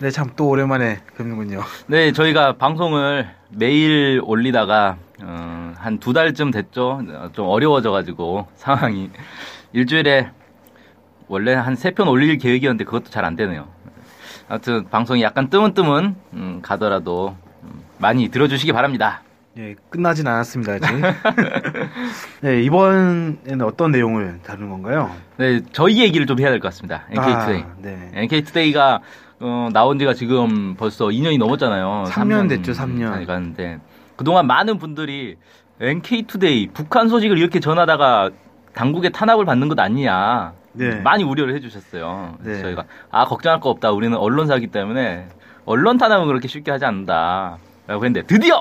네, 참 또 오랜만에 뵙는군요. 네, 저희가 방송을 매일 올리다가 어, 한두 달쯤 됐죠. 어, 좀 어려워져가지고 상황이 일주일에 원래 한 세 편 올릴 계획이었는데 그것도 잘 안 되네요. 아무튼 방송이 약간 뜨문뜨문 음, 가더라도 음, 많이 들어주시기 바랍니다. 예, 끝나진 않았습니다 아직. 네, 이번에는 어떤 내용을 다루는 건가요? 네, 저희 얘기를 좀 해야 될 것 같습니다. NK투데이. 아, 네. NK투데이가 어, 나온 지가 지금 벌써 2년이 넘었잖아요. 3년 됐죠, 3년. 잘 갔는데 그동안 많은 분들이 NK투데이 북한 소식을 이렇게 전하다가 당국의 탄압을 받는 것 아니냐. 네. 많이 우려를 해주셨어요. 네. 저희가 아 걱정할 거 없다. 우리는 언론사기 때문에 언론 탄압은 그렇게 쉽게 하지 않는다. 라고 했는데 드디어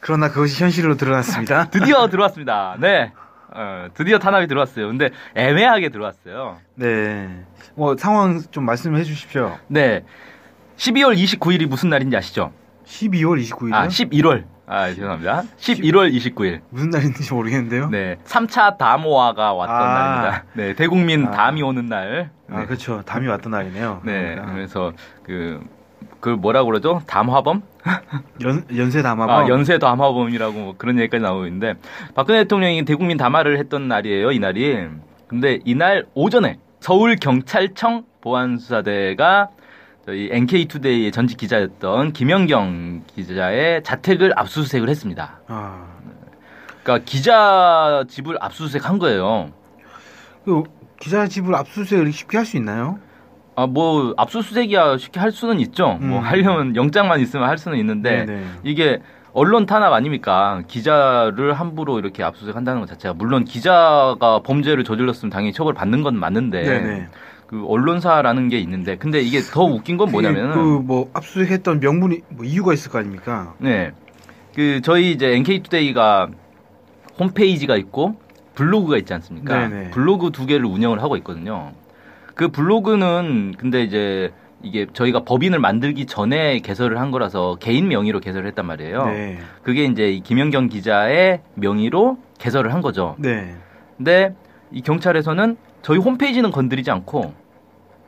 그러나 그것이 현실로 드러났습니다. 드디어 들어왔습니다. 네. 어, 드디어 탄압이 들어왔어요. 근데 애매하게 들어왔어요. 네. 뭐 상황 좀 말씀해 주십시오. 네. 12월 29일이 무슨 날인지 아시죠? 12월 29일이요? 아, 11월. 아, 죄송합니다. 11월 29일. 무슨 날인지 모르겠는데요. 네. 3차 담화가 왔던 아. 날입니다. 네. 대국민 아. 담이 오는 날. 아, 네. 그렇죠. 담이 왔던 날이네요. 네. 그러니까. 그래서 그, 그 뭐라고 그러죠? 담화범? 연, 연세 담화가 아, 연쇄 담화범이라고 뭐 그런 얘기까지 나오고 있는데 박근혜 대통령이 대국민 담화를 했던 날이에요, 이 날이. 근데 이날 오전에 서울 경찰청 보안수사대가 저희 NK투데이의 전직 기자였던 김연경 기자의 자택을 압수수색을 했습니다. 아, 그러니까 기자 집을 압수수색 한 거예요. 그 기자 집을 압수수색을 쉽게 할 수 있나요? 아, 뭐, 압수수색이야 쉽게 할 수는 있죠. 뭐, 음. 하려면 영장만 있으면 할 수는 있는데, 네네. 이게 언론 탄압 아닙니까? 기자를 함부로 이렇게 압수수색 한다는 것 자체가, 물론 기자가 범죄를 저질렀으면 당연히 처벌 받는 건 맞는데, 네네. 그 언론사라는 게 있는데, 근데 이게 더 웃긴 건 뭐냐면은, 그 뭐 압수수색했던 명분이 뭐 이유가 있을 거 아닙니까? 네. 그, 저희 이제 NK투데이가 홈페이지가 있고, 블로그가 있지 않습니까? 네네. 블로그 두 개를 운영을 하고 있거든요. 그 블로그는 근데 이제 이게 저희가 법인을 만들기 전에 개설을 한 거라서 개인 명의로 개설을 했단 말이에요. 네. 그게 이제 이 김연경 기자의 명의로 개설을 한 거죠. 네. 근데 이 경찰에서는 저희 홈페이지는 건드리지 않고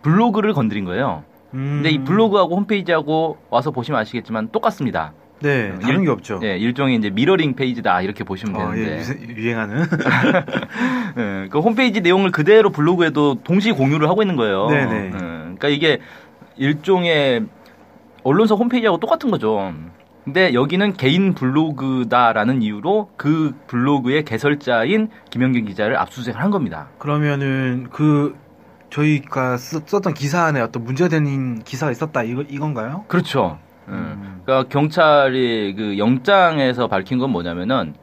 블로그를 건드린 거예요. 음. 근데 이 블로그하고 홈페이지하고 와서 보시면 아시겠지만 똑같습니다. 네, 다른 일- 게 없죠. 예, 일종의 이제 미러링 페이지다 이렇게 보시면 어, 예, 되는데 유세- 유행하는. 예, 그 홈페이지 내용을 그대로 블로그에도 동시 공유를 하고 있는 거예요. 네 네. 예, 그러니까 이게 일종의 언론사 홈페이지하고 똑같은 거죠. 근데 여기는 개인 블로그다라는 이유로 그 블로그의 개설자인 김영경 기자를 압수수색을 한 겁니다. 그러면은 그 저희가 쓰- 썼던 기사 안에 어떤 문제가 되는 기사가 있었다 이거 이건가요? 그렇죠. 예. 음. 그러니까 경찰이 그 영장에서 밝힌 건 뭐냐면은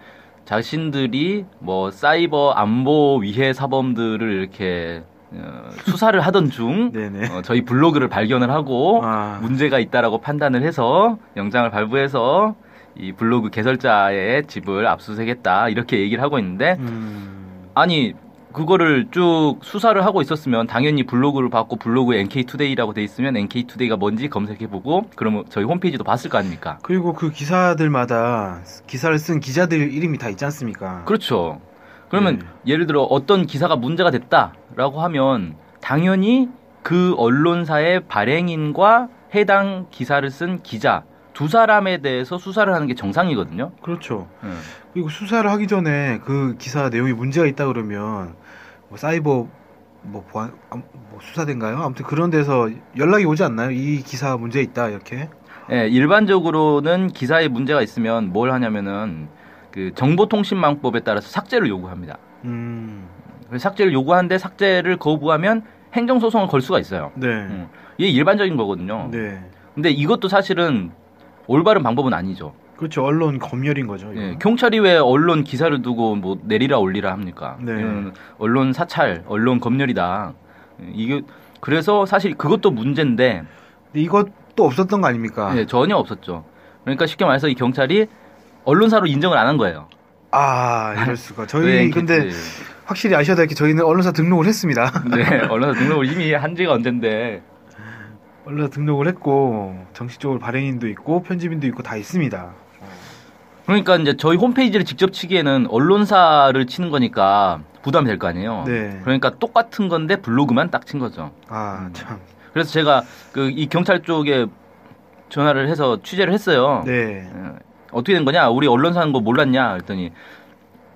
자신들이 뭐 사이버 안보 위해 사범들을 이렇게 어, 수사를 하던 중. 어, 저희 블로그를 발견을 하고 아. 문제가 있다라고 판단을 해서 영장을 발부해서 이 블로그 개설자의 집을 압수수색했다 이렇게 얘기를 하고 있는데 음. 아니 그거를 쭉 수사를 하고 있었으면 당연히 블로그를 받고 블로그에 NK투데이라고 돼 있으면 NK투데이가 뭔지 검색해보고 그러면 저희 홈페이지도 봤을 거 아닙니까? 그리고 그 기사들마다 기사를 쓴 기자들 이름이 다 있지 않습니까? 그렇죠. 그러면 네. 예를 들어 어떤 기사가 문제가 됐다라고 하면 당연히 그 언론사의 발행인과 해당 기사를 쓴 기자 두 사람에 대해서 수사를 하는 게 정상이거든요. 그렇죠. 음. 그리고 수사를 하기 전에 그 기사 내용이 문제가 있다 그러면 뭐 사이버 뭐 보안 아, 뭐 수사대인가요? 아무튼 그런 데서 연락이 오지 않나요? 이 기사 문제 있다 이렇게. 예, 일반적으로는 기사에 문제가 있으면 뭘 하냐면은 그 정보통신망법에 따라서 삭제를 요구합니다. 음. 그래서 삭제를 요구하는데 삭제를 거부하면 행정소송을 걸 수가 있어요. 네. 음. 이게 일반적인 거거든요. 네. 근데 이것도 사실은 올바른 방법은 아니죠. 그렇죠. 언론 검열인 거죠. 이거. 예, 경찰이 왜 언론 기사를 두고 뭐 내리라 올리라 합니까? 네. 이건 언론 사찰, 언론 검열이다. 예, 이게 그래서 사실 그것도 문제인데 근데 이것 또 없었던 거 아닙니까? 네, 전혀 없었죠. 그러니까 쉽게 말해서 이 경찰이 언론사로 인정을 안 한 거예요. 아 이럴 수가. 저희 왜 근데 NKT. 확실히 아셔야 될 게 저희는 언론사 등록을 했습니다. 네, 언론사 등록을 이미 한 지가 언젠데 언론사 등록을 했고 정식적으로 발행인도 있고 편집인도 있고 다 있습니다. 그러니까 이제 저희 홈페이지를 직접 치기에는 언론사를 치는 거니까 부담이 될 거 아니에요. 네. 그러니까 똑같은 건데 블로그만 딱 친 거죠. 아 참. 그래서 제가 그 이 경찰 쪽에 전화를 해서 취재를 했어요. 네. 어, 어떻게 된 거냐? 우리 언론사 하는 거 몰랐냐? 그랬더니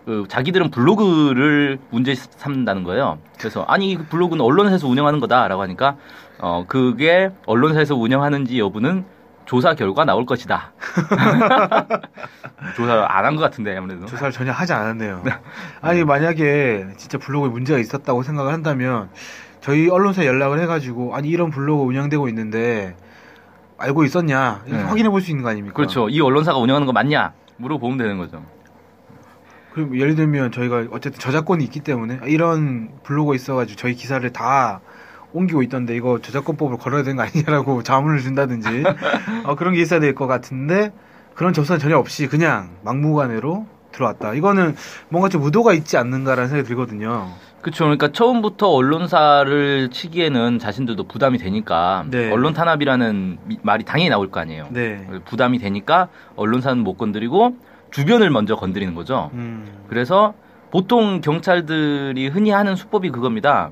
그 자기들은 블로그를 문제 삼는다는 거예요. 그래서 아니 그 블로그는 언론사에서 운영하는 거다라고 하니까 어 그게 언론사에서 운영하는지 여부는 조사 결과 나올 것이다. 조사 안한 것 같은데 아무래도. 조사를 전혀 하지 않았네요. 아니 만약에 진짜 블로그에 문제가 있었다고 생각을 한다면 저희 언론사에 연락을 해가지고 아니 이런 블로그 운영되고 있는데 알고 있었냐 네. 확인해 볼 수 있는 거 아닙니까? 그렇죠. 이 언론사가 운영하는 거 맞냐? 물어보면 되는 거죠. 그럼 예를 들면 저희가 어쨌든 저작권이 있기 때문에 아, 이런 블로그 있어가지고 저희 기사를 다 옮기고 있던데 이거 저작권법을 걸어야 되는 거 아니냐라고 자문을 준다든지 어, 그런 게 있어야 될 것 같은데 그런 접수는 전혀 없이 그냥 막무가내로 들어왔다. 이거는 뭔가 좀 의도가 있지 않는가라는 생각이 들거든요. 그렇죠. 그러니까 처음부터 언론사를 치기에는 자신들도 부담이 되니까 네. 언론 탄압이라는 미- 말이 당연히 나올 거 아니에요. 네. 부담이 되니까 언론사는 못 건드리고 주변을 먼저 건드리는 거죠. 음. 그래서 보통 경찰들이 흔히 하는 수법이 그겁니다.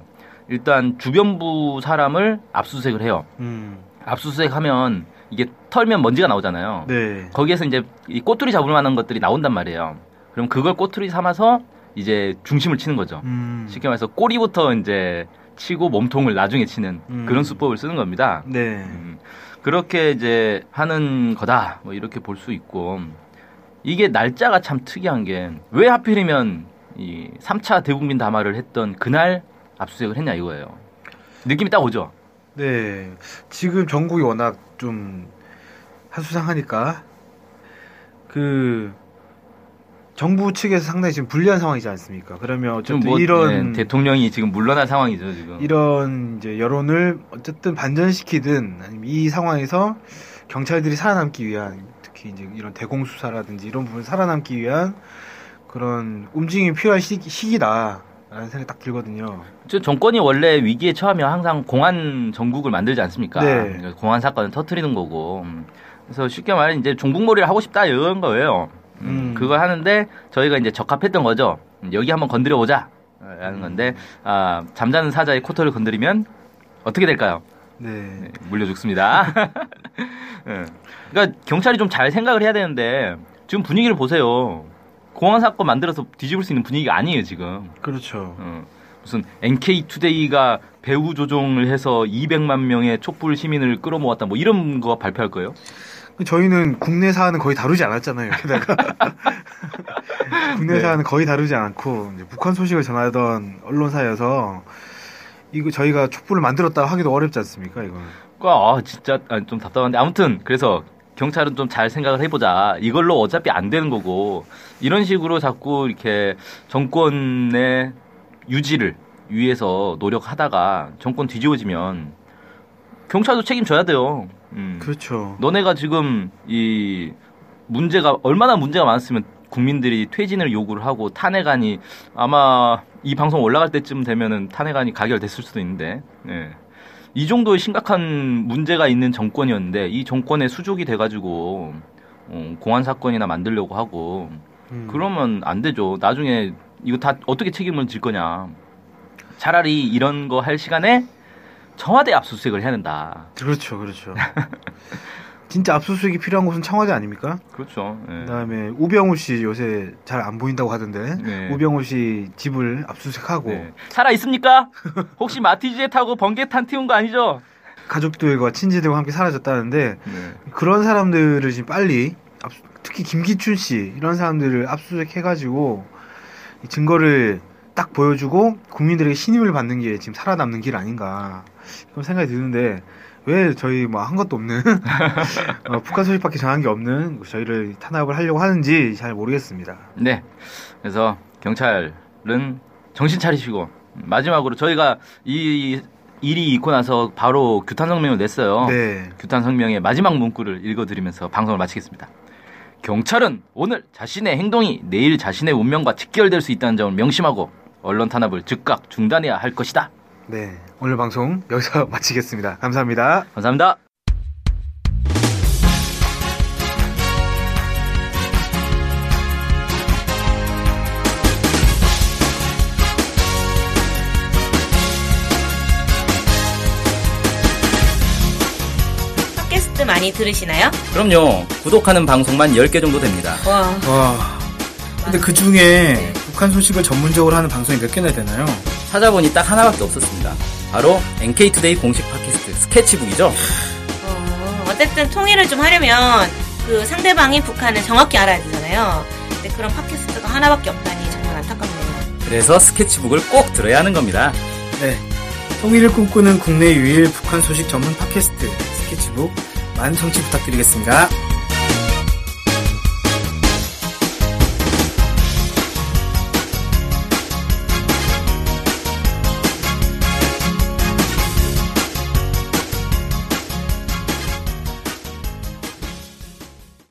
일단 주변부 사람을 압수수색을 해요. 음. 압수수색하면 이게 털면 먼지가 나오잖아요. 네. 거기에서 이제 이 꼬투리 잡을 만한 것들이 나온단 말이에요. 그럼 그걸 꼬투리 삼아서 이제 중심을 치는 거죠. 음. 쉽게 말해서 꼬리부터 이제 치고 몸통을 나중에 치는 음. 그런 수법을 쓰는 겁니다. 네. 음, 그렇게 이제 하는 거다. 뭐 이렇게 볼 수 있고 이게 날짜가 참 특이한 게 왜 하필이면 이 3차 대국민 담화를 했던 그날 압수수색을 했냐 이거예요. 느낌이 딱 오죠. 네. 지금 전국이 워낙 좀 하수상하니까 그 정부 측에서 상당히 지금 불리한 상황이지 않습니까? 그러면 좀 어쨌든 뭐, 이런 네, 대통령이 지금 물러날 상황이죠 지금. 이런 이제 여론을 어쨌든 반전시키든 아니면 이 상황에서 경찰들이 살아남기 위한 특히 이제 이런 대공 수사라든지 이런 부분 살아남기 위한 그런 움직임이 필요한 시기, 시기다 라는 생각이 딱 들거든요. 저 정권이 원래 위기에 처하면 항상 공안 정국을 만들지 않습니까? 네. 공안 사건을 터트리는 거고. 음. 그래서 쉽게 말해 이제 종북몰이를 하고 싶다 이런 거예요. 음, 음. 그걸 하는데 저희가 이제 적합했던 거죠. 음, 여기 한번 건드려 보자. 라는 건데 아, 잠자는 사자의 코털을 건드리면 어떻게 될까요? 네. 네, 물려 죽습니다. 예. 그러니까 경찰이 좀 잘 생각을 해야 되는데 지금 분위기를 보세요. 공안 사건 만들어서 뒤집을 수 있는 분위기가 아니에요 지금. 그렇죠. 어, 무슨 NK투데이가 배후 조종을 해서 200만 명의 촛불 시민을 끌어모았다 뭐 이런 거 발표할 거예요? 저희는 국내 사안은 거의 다루지 않았잖아요. 게다가 국내 네. 사안은 거의 다루지 않고 북한 소식을 전하던 언론사여서 이거 저희가 촛불을 만들었다 하기도 어렵지 않습니까? 이거. 아 진짜 아, 좀 답답한데 아무튼 그래서 경찰은 좀 잘 생각을 해보자. 이걸로 어차피 안 되는 거고 이런 식으로 자꾸 이렇게 정권의 유지를 위해서 노력하다가 정권 뒤집어지면 경찰도 책임져야 돼요. 음. 그렇죠. 너네가 지금 이 문제가 얼마나 문제가 많았으면 국민들이 퇴진을 요구를 하고 탄핵안이 아마 이 방송 올라갈 때쯤 되면은 탄핵안이 가결됐을 수도 있는데 예. 이 정도의 심각한 문제가 있는 정권이었는데 이 정권의 수족이 돼가지고 어, 공안 사건이나 만들려고 하고 음. 그러면 안 되죠. 나중에 이거 다 어떻게 책임을 질 거냐. 차라리 이런 거 할 시간에 청와대 압수수색을 해야 된다. 그렇죠, 그렇죠. 진짜 압수수색이 필요한 곳은 청와대 아닙니까? 그렇죠. 예. 그다음에 우병우 씨 요새 잘 안 보인다고 하던데 네. 우병우 씨 집을 압수수색하고 네. 살아 있습니까? 혹시 마티즈에 타고 번개탄 튀운 거 아니죠? 가족들과 친지들과 함께 사라졌다는데 네. 그런 사람들을 지금 빨리 압수- 특히 김기춘 씨 이런 사람들을 압수수색해가지고 이 증거를 딱 보여주고 국민들에게 신임을 받는 게 지금 살아남는 길 아닌가 그런 생각이 드는데 왜 저희 뭐 한 것도 없는 어, 북한 소식밖에 전한 게 없는 저희를 탄압을 하려고 하는지 잘 모르겠습니다. 네. 그래서 경찰은 정신 차리시고 마지막으로 저희가 이 일이 있고 나서 바로 규탄 성명을 냈어요. 네. 규탄 성명의 마지막 문구를 읽어드리면서 방송을 마치겠습니다. 경찰은 오늘 자신의 행동이 내일 자신의 운명과 직결될 수 있다는 점을 명심하고 언론 탄압을 즉각 중단해야 할 것이다. 네. 오늘 방송 여기서 마치겠습니다. 감사합니다. 감사합니다. 팟캐스트 많이 들으시나요? 그럼요. 구독하는 방송만 10개 정도 됩니다. 와, 와. 근데 그 중에 북한 소식을 전문적으로 하는 방송이 몇 개나 되나요? 찾아보니 딱 하나밖에 없었습니다. 바로 NK투데이 공식 팟캐스트 스케치북이죠. 어, 어쨌든 통일을 좀 하려면 그 상대방이 북한을 정확히 알아야 되잖아요. 근데 그런 팟캐스트가 하나밖에 없다니 정말 안타깝네요. 그래서 스케치북을 꼭 들어야 하는 겁니다. 네. 통일을 꿈꾸는 국내 유일 북한 소식 전문 팟캐스트 스케치북 많은 청취 부탁드리겠습니다.